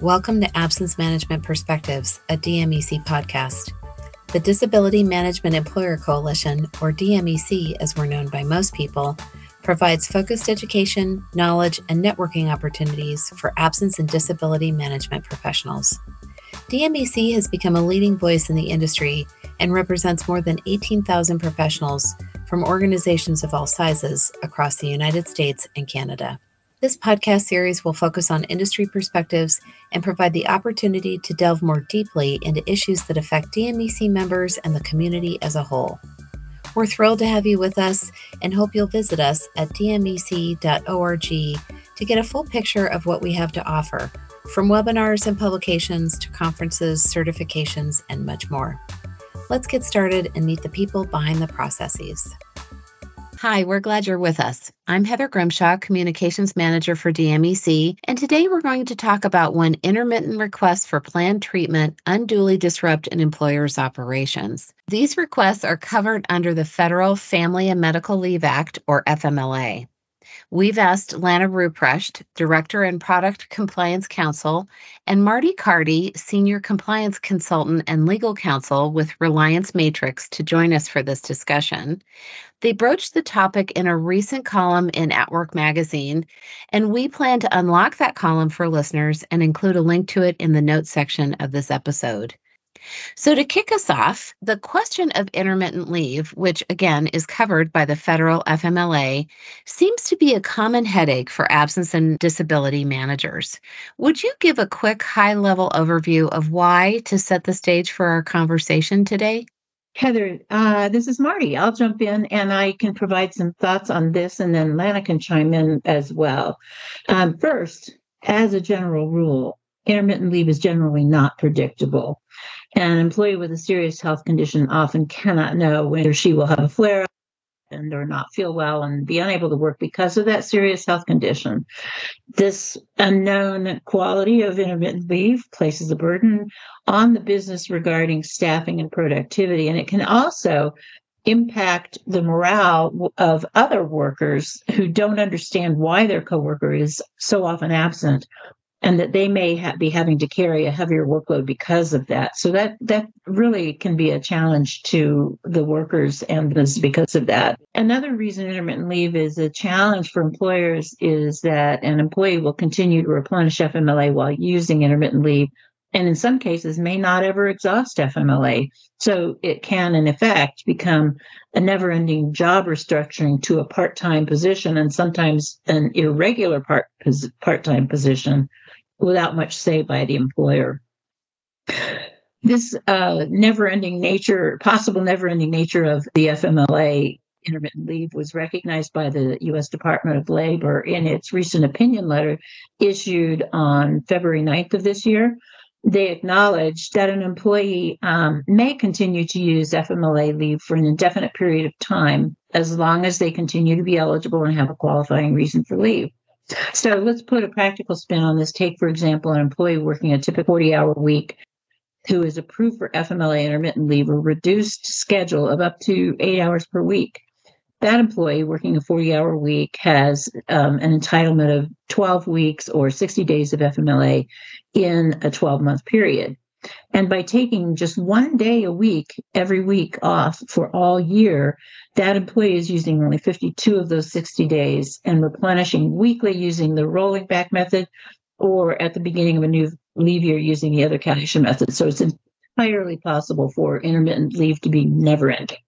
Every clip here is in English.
Welcome to Absence Management Perspectives, a DMEC podcast. The Disability Management Employer Coalition, or DMEC as we're known by most people, provides focused education, knowledge, and networking opportunities for absence and disability management professionals. DMEC has become a leading voice in the industry and represents more than 18,000 professionals from organizations of all sizes across the United States and Canada. This podcast series will focus on industry perspectives and provide the opportunity to delve more deeply into issues that affect DMEC members and the community as a whole. We're thrilled to have you with us and hope you'll visit us at dmec.org to get a full picture of what we have to offer, from webinars and publications to conferences, certifications, and much more. Let's get started and meet the people behind the processes. Hi, we're glad you're with us. I'm Heather Grimshaw, Communications Manager for DMEC, and today we're going to talk about when intermittent requests for planned treatment unduly disrupt an employer's operations. These requests are covered under the Federal Family and Medical Leave Act, or FMLA. We've asked Lana Ruprecht, Director and Product Compliance Counsel, and Marti Cardi, Senior Compliance Consultant and Legal Counsel with Reliance Matrix, to join us for this discussion. They broached the topic in a recent column in @Work magazine, and we plan to unlock that column for listeners and include a link to it in the notes section of this episode. So, to kick us off, the question of intermittent leave, which again is covered by the federal FMLA, seems to be a common headache for absence and disability managers. Would you give a quick high level overview of why to set the stage for our conversation today? Heather, uh, this is Marti. I'll jump in and I can provide some thoughts on this, and then Lana can chime in as well. Um, first, as a general rule, intermittent leave is generally not predictable. An employee with a serious health condition often cannot know when she will have a flare up and or not feel well and be unable to work because of that serious health condition. This unknown quality of intermittent leave places a burden on the business regarding staffing and productivity, and it can also impact the morale of other workers who don't understand why their coworker is so often absent and that they may ha- be having to carry a heavier workload because of that. So that that really can be a challenge to the workers and this because of that. Another reason intermittent leave is a challenge for employers is that an employee will continue to replenish FMLA while using intermittent leave and in some cases may not ever exhaust FMLA. So it can, in effect, become a never ending job restructuring to a part time position and sometimes an irregular part time position without much say by the employer. This uh, never ending nature, possible never ending nature of the FMLA intermittent leave was recognized by the U.S. Department of Labor in its recent opinion letter issued on February 9th of this year. They acknowledge that an employee um, may continue to use FMLA leave for an indefinite period of time as long as they continue to be eligible and have a qualifying reason for leave. So let's put a practical spin on this. Take, for example, an employee working a typical 40 hour week who is approved for FMLA intermittent leave or reduced schedule of up to eight hours per week. That employee working a 40 hour week has um, an entitlement of 12 weeks or 60 days of FMLA in a 12 month period. And by taking just one day a week, every week off for all year, that employee is using only 52 of those 60 days and replenishing weekly using the rolling back method or at the beginning of a new leave year using the other calculation method. So it's entirely possible for intermittent leave to be never ending.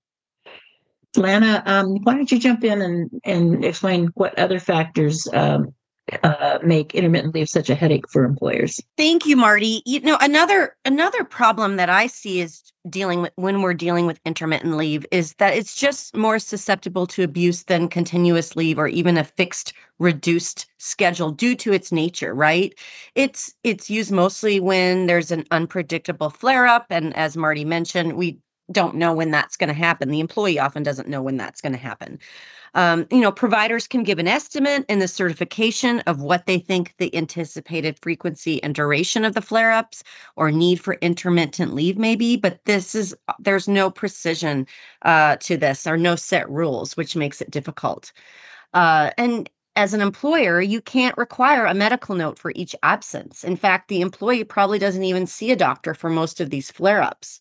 Lana, um, why don't you jump in and, and explain what other factors um, uh, make intermittent leave such a headache for employers. Thank you, Marti. You know, another another problem that I see is dealing with when we're dealing with intermittent leave is that it's just more susceptible to abuse than continuous leave or even a fixed reduced schedule due to its nature, right? It's it's used mostly when there's an unpredictable flare up and as Marti mentioned, we don't know when that's going to happen. The employee often doesn't know when that's going to happen. Um, you know, providers can give an estimate in the certification of what they think the anticipated frequency and duration of the flare ups or need for intermittent leave may be, but this is, there's no precision uh, to this or no set rules, which makes it difficult. Uh, and as an employer, you can't require a medical note for each absence. In fact, the employee probably doesn't even see a doctor for most of these flare ups.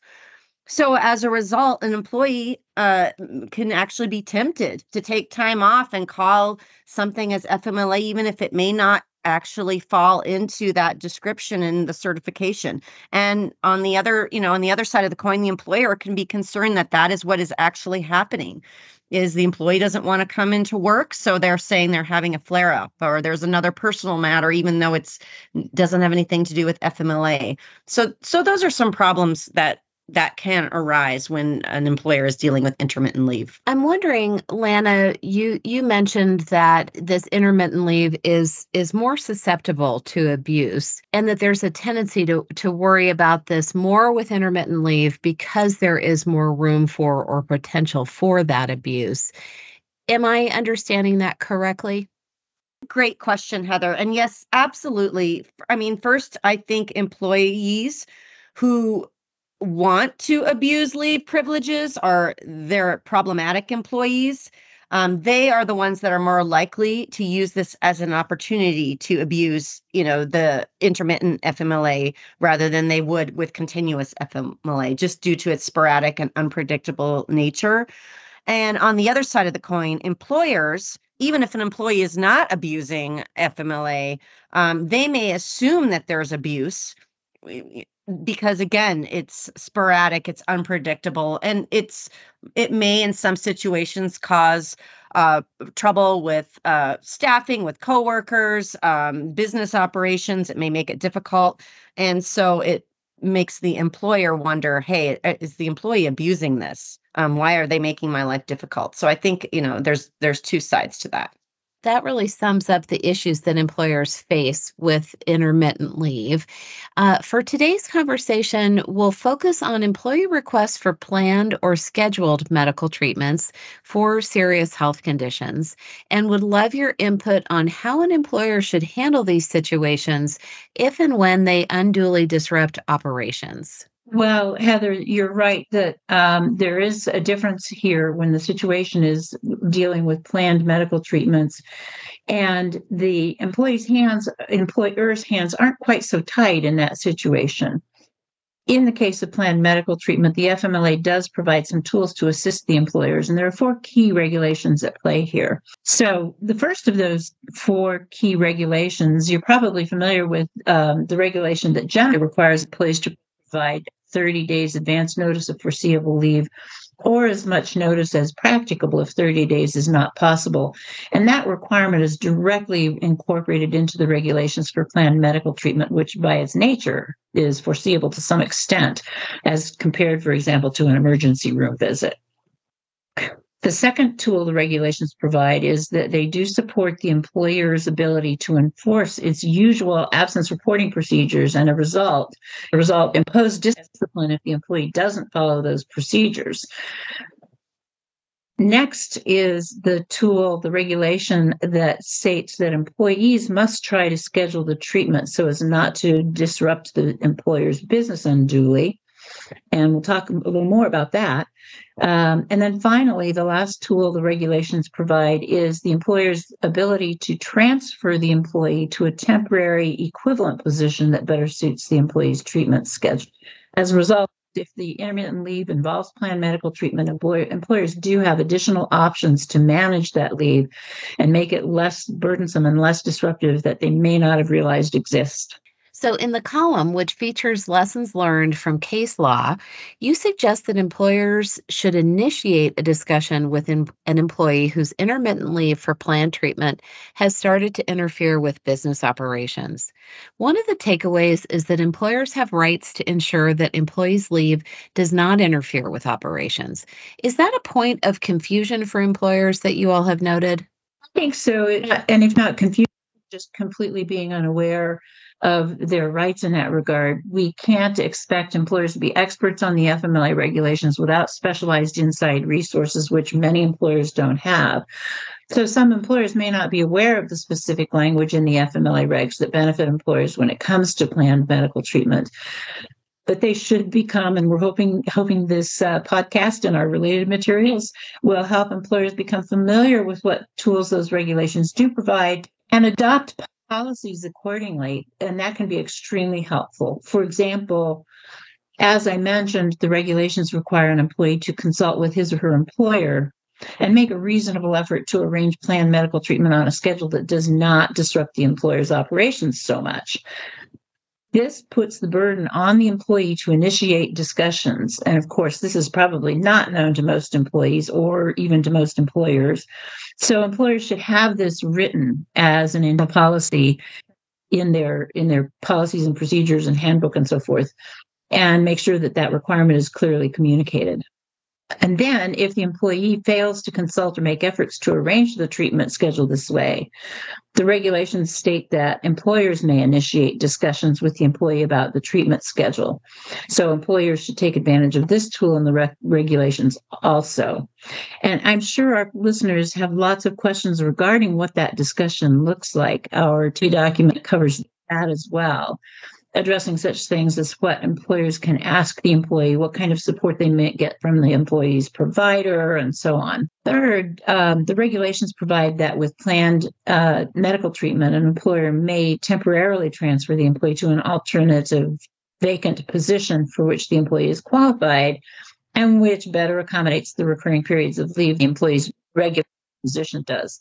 So, as a result, an employee uh, can actually be tempted to take time off and call something as FMLA, even if it may not actually fall into that description in the certification. And on the other you know on the other side of the coin the employer can be concerned that that is what is actually happening is the employee doesn't want to come into work so they're saying they're having a flare up or there's another personal matter even though it's doesn't have anything to do with FMLA so so those are some problems that that can arise when an employer is dealing with intermittent leave. I'm wondering, Lana, you you mentioned that this intermittent leave is is more susceptible to abuse and that there's a tendency to to worry about this more with intermittent leave because there is more room for or potential for that abuse. Am I understanding that correctly? Great question, Heather. And yes, absolutely. I mean, first, I think employees who want to abuse leave privileges are their problematic employees. Um, they are the ones that are more likely to use this as an opportunity to abuse, you know, the intermittent FMLA rather than they would with continuous FMLA, just due to its sporadic and unpredictable nature. And on the other side of the coin, employers, even if an employee is not abusing FMLA, um, they may assume that there's abuse because again it's sporadic it's unpredictable and it's it may in some situations cause uh, trouble with uh, staffing with coworkers um, business operations it may make it difficult and so it makes the employer wonder hey is the employee abusing this? Um, why are they making my life difficult? So i think you know there's there's two sides to that that really sums up the issues that employers face with intermittent leave. Uh, for today's conversation, we'll focus on employee requests for planned or scheduled medical treatments for serious health conditions and would love your input on how an employer should handle these situations if and when they unduly disrupt operations. Well, Heather, you're right that um, there is a difference here when the situation is dealing with planned medical treatments, and the employee's hands, employer's hands, aren't quite so tight in that situation. In the case of planned medical treatment, the FMLA does provide some tools to assist the employers, and there are four key regulations at play here. So, the first of those four key regulations, you're probably familiar with um, the regulation that generally requires employees to provide 30 days advance notice of foreseeable leave or as much notice as practicable if 30 days is not possible. And that requirement is directly incorporated into the regulations for planned medical treatment, which by its nature is foreseeable to some extent, as compared, for example, to an emergency room visit. The second tool the regulations provide is that they do support the employer's ability to enforce its usual absence reporting procedures and a result, a result impose discipline if the employee doesn't follow those procedures. Next is the tool, the regulation that states that employees must try to schedule the treatment so as not to disrupt the employer's business unduly. And we'll talk a little more about that. Um, and then finally, the last tool the regulations provide is the employer's ability to transfer the employee to a temporary equivalent position that better suits the employee's treatment schedule. As a result, if the intermittent leave involves planned medical treatment, employer, employers do have additional options to manage that leave and make it less burdensome and less disruptive that they may not have realized exist. So, in the column, which features lessons learned from case law, you suggest that employers should initiate a discussion with an employee whose intermittent leave for planned treatment has started to interfere with business operations. One of the takeaways is that employers have rights to ensure that employees' leave does not interfere with operations. Is that a point of confusion for employers that you all have noted? I think so. And if not confusion, just completely being unaware of their rights in that regard. We can't expect employers to be experts on the FMLA regulations without specialized inside resources, which many employers don't have. So some employers may not be aware of the specific language in the FMLA regs that benefit employers when it comes to planned medical treatment. but they should become, and we're hoping hoping this uh, podcast and our related materials will help employers become familiar with what tools those regulations do provide and adopt policies accordingly. And that can be extremely helpful. For example, as I mentioned, the regulations require an employee to consult with his or her employer and make a reasonable effort to arrange planned medical treatment on a schedule that does not disrupt the employer's operations so much. This puts the burden on the employee to initiate discussions. And of course, this is probably not known to most employees or even to most employers. So employers should have this written as an internal policy in their in their policies and procedures and handbook and so forth and make sure that that requirement is clearly communicated. And then, if the employee fails to consult or make efforts to arrange the treatment schedule this way, the regulations state that employers may initiate discussions with the employee about the treatment schedule. So, employers should take advantage of this tool in the re- regulations also. And I'm sure our listeners have lots of questions regarding what that discussion looks like. Our two document covers that as well addressing such things as what employers can ask the employee, what kind of support they may get from the employee's provider, and so on. Third, um, the regulations provide that with planned uh, medical treatment, an employer may temporarily transfer the employee to an alternative vacant position for which the employee is qualified and which better accommodates the recurring periods of leave the employee's regular position does.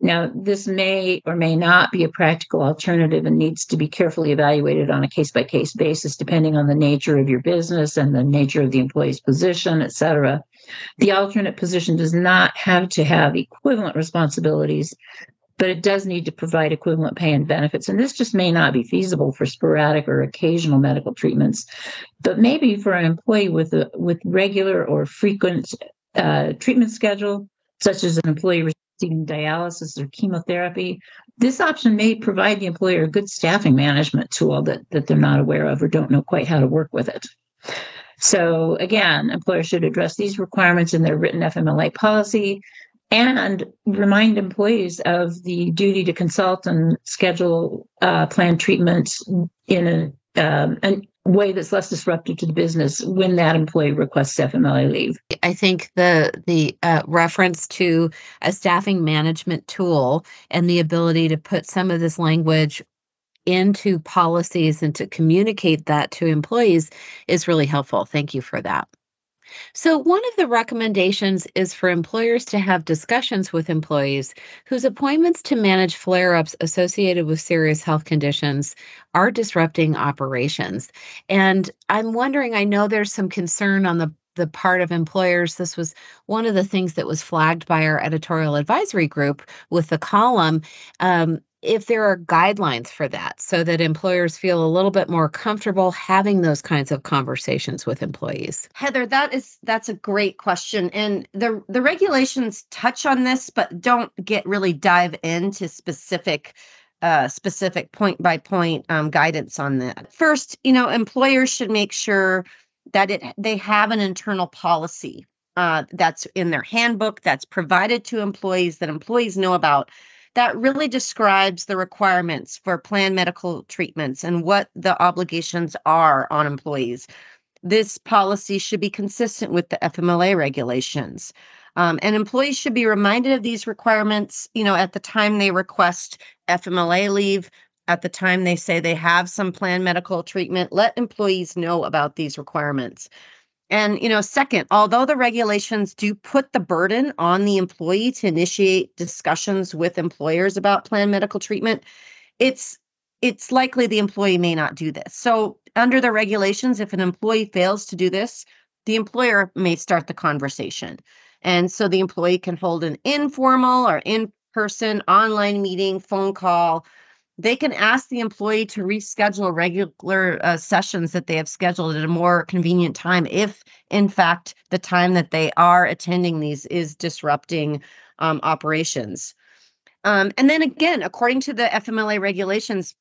Now, this may or may not be a practical alternative and needs to be carefully evaluated on a case by case basis, depending on the nature of your business and the nature of the employee's position, et cetera. The alternate position does not have to have equivalent responsibilities, but it does need to provide equivalent pay and benefits. And this just may not be feasible for sporadic or occasional medical treatments, but maybe for an employee with a with regular or frequent uh, treatment schedule, such as an employee receiving dialysis or chemotherapy. This option may provide the employer a good staffing management tool that, that they're not aware of or don't know quite how to work with it. So, again, employers should address these requirements in their written FMLA policy and remind employees of the duty to consult and schedule uh, planned treatments in a, um, an way that's less disruptive to the business when that employee requests FMLA leave. I think the the uh, reference to a staffing management tool and the ability to put some of this language into policies and to communicate that to employees is really helpful. Thank you for that. So, one of the recommendations is for employers to have discussions with employees whose appointments to manage flare ups associated with serious health conditions are disrupting operations. And I'm wondering, I know there's some concern on the the part of employers. This was one of the things that was flagged by our editorial advisory group with the column. Um, if there are guidelines for that so that employers feel a little bit more comfortable having those kinds of conversations with employees? Heather that is that's a great question and the the regulations touch on this but don't get really dive into specific uh, specific point by point um, guidance on that. First you know employers should make sure that it they have an internal policy uh, that's in their handbook that's provided to employees that employees know about that really describes the requirements for planned medical treatments and what the obligations are on employees. This policy should be consistent with the FMLA regulations. Um, and employees should be reminded of these requirements, you know, at the time they request FMLA leave, at the time they say they have some planned medical treatment. Let employees know about these requirements. And, you know, second, although the regulations do put the burden on the employee to initiate discussions with employers about planned medical treatment, it's it's likely the employee may not do this. So, under the regulations, if an employee fails to do this, the employer may start the conversation. And so the employee can hold an informal or in person online meeting, phone call, they can ask the employee to reschedule regular uh, sessions that they have scheduled at a more convenient time if in fact the time that they are attending these is disrupting um, operations. Um, and then again according to the fmla regulations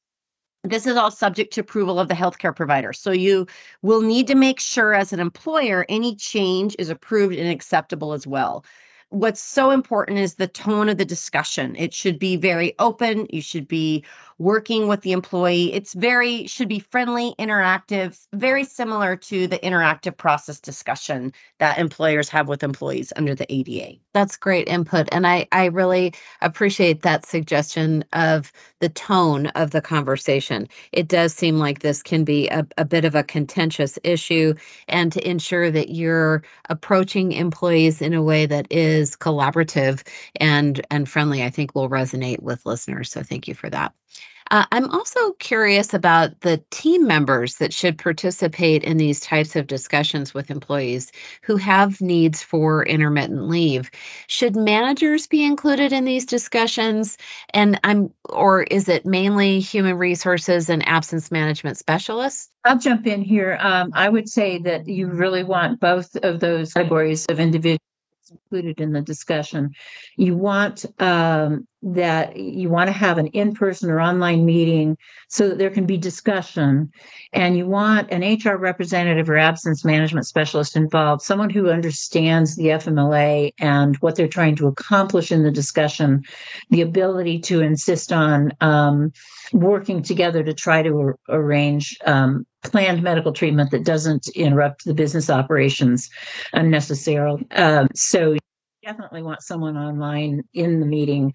this is all subject to approval of the healthcare provider. So you will need to make sure as an employer any change is approved and acceptable as well what's so important is the tone of the discussion. It should be very open. You should be working with the employee. It's very, should be friendly, interactive, very similar to the interactive process discussion that employers have with employees under the ADA. That's great input. And I, I really appreciate that suggestion of the tone of the conversation. It does seem like this can be a, a bit of a contentious issue, and to ensure that you're approaching employees in a way that is collaborative and, and friendly, I think will resonate with listeners. So thank you for that. Uh, I'm also curious about the team members that should participate in these types of discussions with employees who have needs for intermittent leave. Should managers be included in these discussions? And I'm, or is it mainly human resources and absence management specialists? I'll jump in here. Um, I would say that you really want both of those categories of individuals included in the discussion. You want um, that you want to have an in-person or online meeting so that there can be discussion, and you want an HR representative or absence management specialist involved, someone who understands the FMLA and what they're trying to accomplish in the discussion, the ability to insist on um, working together to try to ar- arrange um, planned medical treatment that doesn't interrupt the business operations unnecessarily. Um, so definitely want someone online in the meeting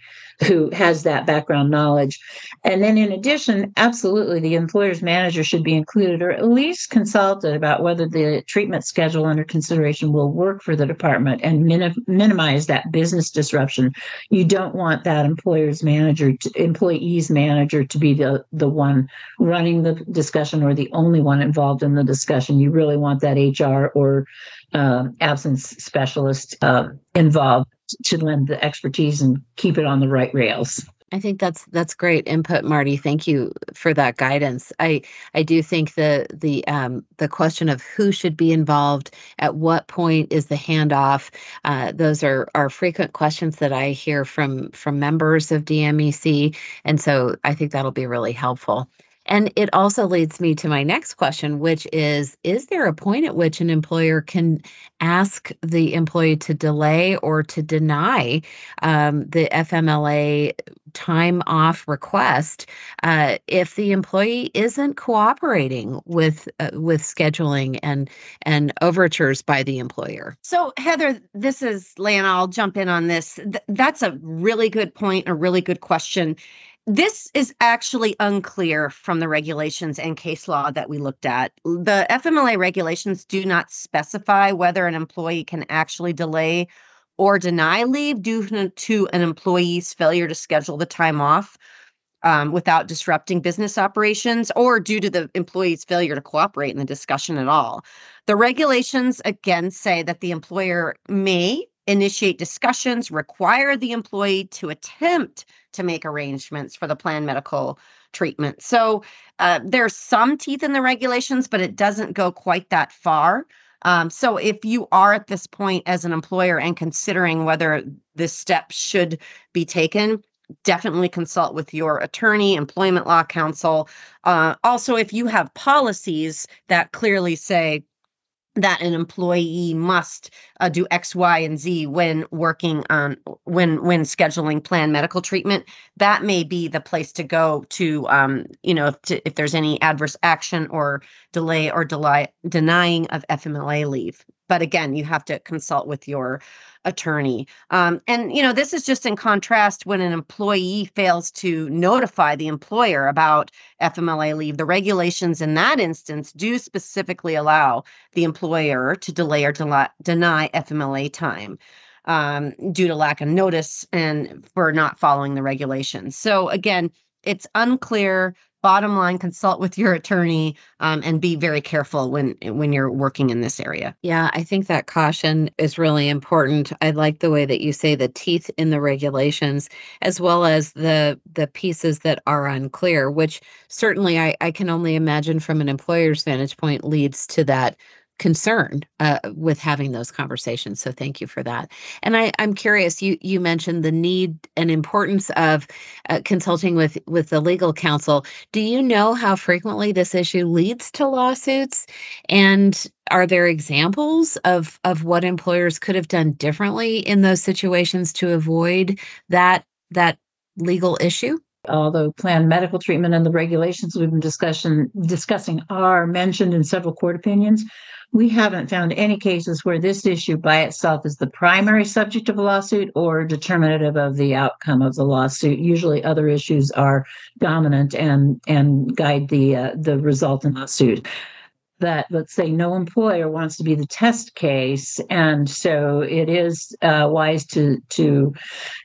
who has that background knowledge. And then, in addition, absolutely, the employer's manager should be included or at least consulted about whether the treatment schedule under consideration will work for the department and minim- minimize that business disruption. You don't want that employer's manager, to, employee's manager, to be the, the one running the discussion or the only one involved in the discussion. You really want that HR or um, absence specialist uh, involved to lend the expertise and keep it on the right rails. I think that's that's great input, Marti. Thank you for that guidance. I I do think the the um, the question of who should be involved, at what point is the handoff, uh, those are are frequent questions that I hear from from members of DMEC, and so I think that'll be really helpful. And it also leads me to my next question, which is Is there a point at which an employer can ask the employee to delay or to deny um, the FMLA time off request uh, if the employee isn't cooperating with uh, with scheduling and and overtures by the employer? So Heather, this is Lana. I'll jump in on this. Th- that's a really good point, a really good question this is actually unclear from the regulations and case law that we looked at. The FMLA regulations do not specify whether an employee can actually delay or deny leave due to an employee's failure to schedule the time off um, without disrupting business operations or due to the employee's failure to cooperate in the discussion at all. The regulations again say that the employer may initiate discussions, require the employee to attempt to make arrangements for the planned medical treatment. So uh, there's some teeth in the regulations, but it doesn't go quite that far. Um, so if you are at this point as an employer and considering whether this step should be taken, definitely consult with your attorney, employment law counsel. Uh, also, if you have policies that clearly say, that an employee must uh, do X, Y, and Z when working on when when scheduling planned medical treatment. That may be the place to go to, um, you know, if, to, if there's any adverse action or delay or delay denying of FMLA leave. But again, you have to consult with your attorney. Um, and, you know, this is just in contrast when an employee fails to notify the employer about FMLA leave. The regulations in that instance do specifically allow the employer to delay or deny FMLA time. Um, due to lack of notice and for not following the regulations. So, again, it's unclear bottom line consult with your attorney um, and be very careful when when you're working in this area. Yeah i think that caution is really important. I like the way that you say the teeth in the regulations as well as the the pieces that are unclear which certainly i, I can only imagine from an employer's vantage point leads to that concern uh, with having those conversations. So thank you for that. And I, I'm curious. You you mentioned the need and importance of uh, consulting with with the legal counsel. Do you know how frequently this issue leads to lawsuits? And are there examples of of what employers could have done differently in those situations to avoid that that legal issue? although planned medical treatment and the regulations we've been discussion, discussing are mentioned in several court opinions, we haven't found any cases where this issue by itself is the primary subject of a lawsuit or determinative of the outcome of the lawsuit. Usually, other issues are dominant and and guide the uh, the result in the suit that let's say no employer wants to be the test case and so it is uh, wise to to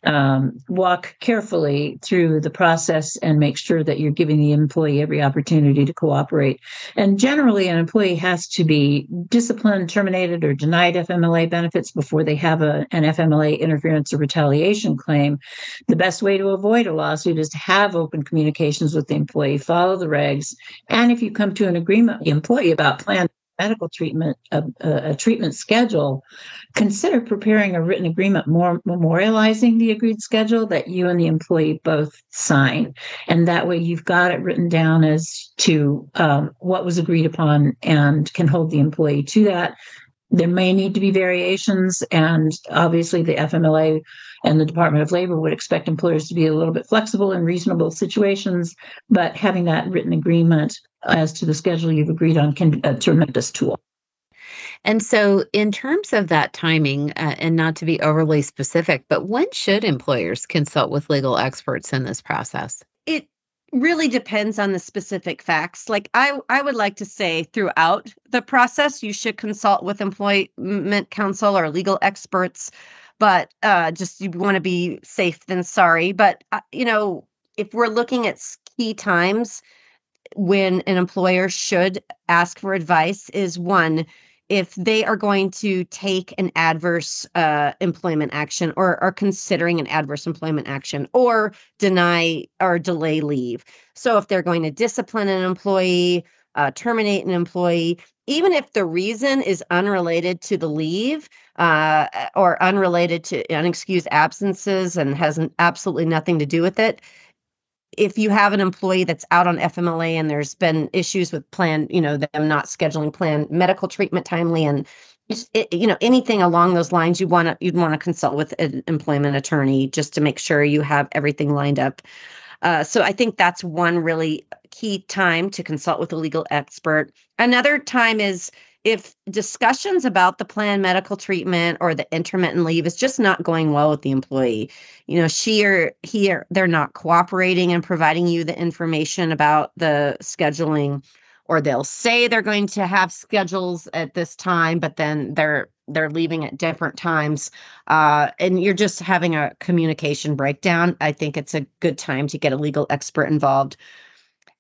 um, walk carefully through the process and make sure that you're giving the employee every opportunity to cooperate. And generally an employee has to be disciplined terminated or denied fmla benefits before they have a, an fmla interference or retaliation claim. The best way to avoid a lawsuit is to have open communications with the employee follow the regs and if you come to an agreement with the employee about planned medical treatment, a, a, treatment schedule, consider preparing a written agreement more memorializing the agreed schedule that you and the employee both sign. And that way you've got it written down as to um, what was agreed upon and can hold the employee to that. There may need to be variations, and obviously the FMLA and the Department of Labor would expect employers to be a little bit flexible in reasonable situations, but having that written agreement as to the schedule you've agreed on can be a tremendous tool. And so, in terms of that timing, uh, and not to be overly specific, but when should employers consult with legal experts in this process? Really depends on the specific facts. Like I, I would like to say throughout the process, you should consult with employment counsel or legal experts. But uh, just you want to be safe than sorry. But uh, you know, if we're looking at key times, when an employer should ask for advice is one if they are going to take an adverse uh, employment action or are considering an adverse employment action or deny or delay leave. So, if they're going to discipline an employee, uh, terminate an employee, even if the reason is unrelated to the leave uh, or unrelated to unexcused absences and has absolutely nothing to do with it, if you have an employee that's out on FMLA and there's been issues with plan, you know, them not scheduling plan medical treatment timely and it, you know anything along those lines you want to you'd want to consult with an employment attorney just to make sure you have everything lined up. Uh, so i think that's one really key time to consult with a legal expert. Another time is if discussions about the planned medical treatment or the intermittent leave is just not going well with the employee, you know, she or he or they're not cooperating and providing you the information about the scheduling, or they'll say they're going to have schedules at this time, but then they're they're leaving at different times, uh, and you're just having a communication breakdown. I think it's a good time to get a legal expert involved.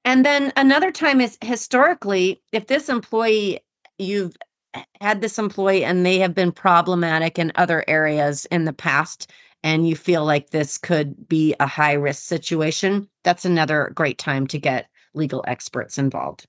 And then another time is historically, if this employee you've had this employee and they have been problematic in other areas in the past and you feel like this could be a high risk situation, that's another great time to get legal experts involved.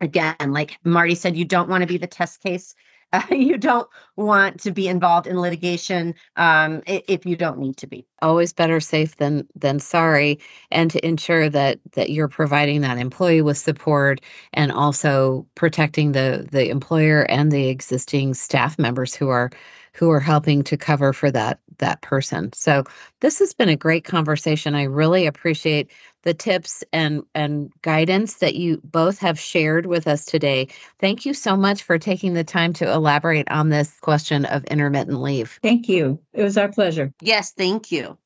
Again, like Marti said, you don't want to be the test case. Uh, you don't want to be involved in litigation um, if you don't need to be. Always better safe than than sorry, and to ensure that that you're providing that employee with support and also protecting the the employer and the existing staff members who are who are helping to cover for that that person. So this has been a great conversation. I really appreciate the tips and and guidance that you both have shared with us today. Thank you so much for taking the time to elaborate on this question of intermittent leave. Thank you. It was our pleasure. Yes, thank you.